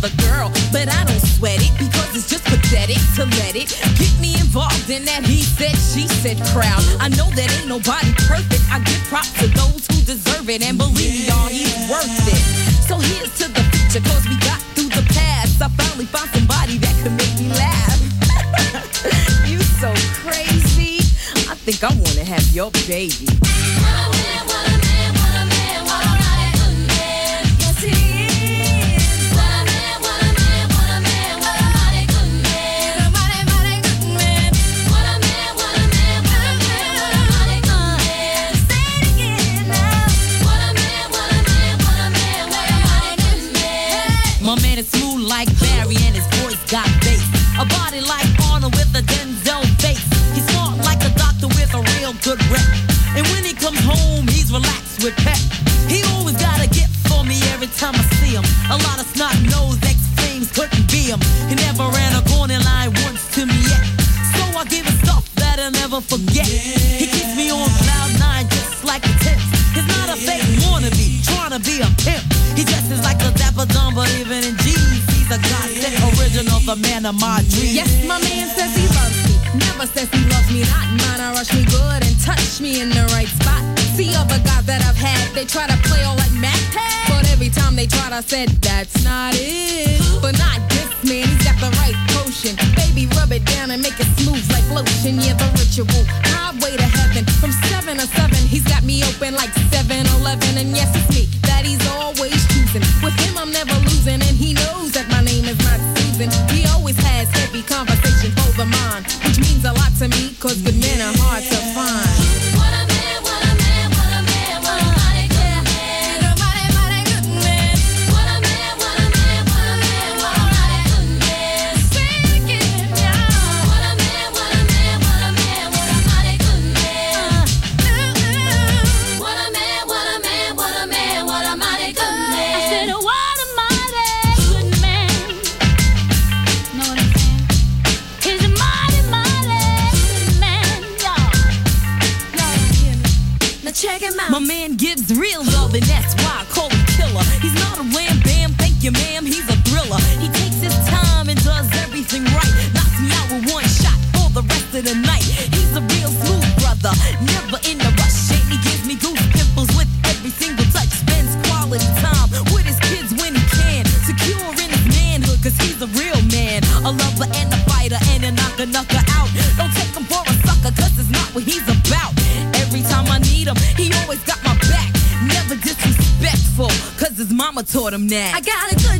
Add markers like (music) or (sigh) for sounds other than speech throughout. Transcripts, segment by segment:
another girl, but I don't sweat it because it's just pathetic to let it get me involved in that he said, she said crowd. I know that ain't nobody perfect. I give props to those who deserve it, and believe me, y'all, he's worth it. So here's to the future, cause we got through the past. I finally found somebody that could make me laugh. (laughs) you so crazy. I think I wanna have your baby. taught him that. I got a good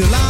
Till I'm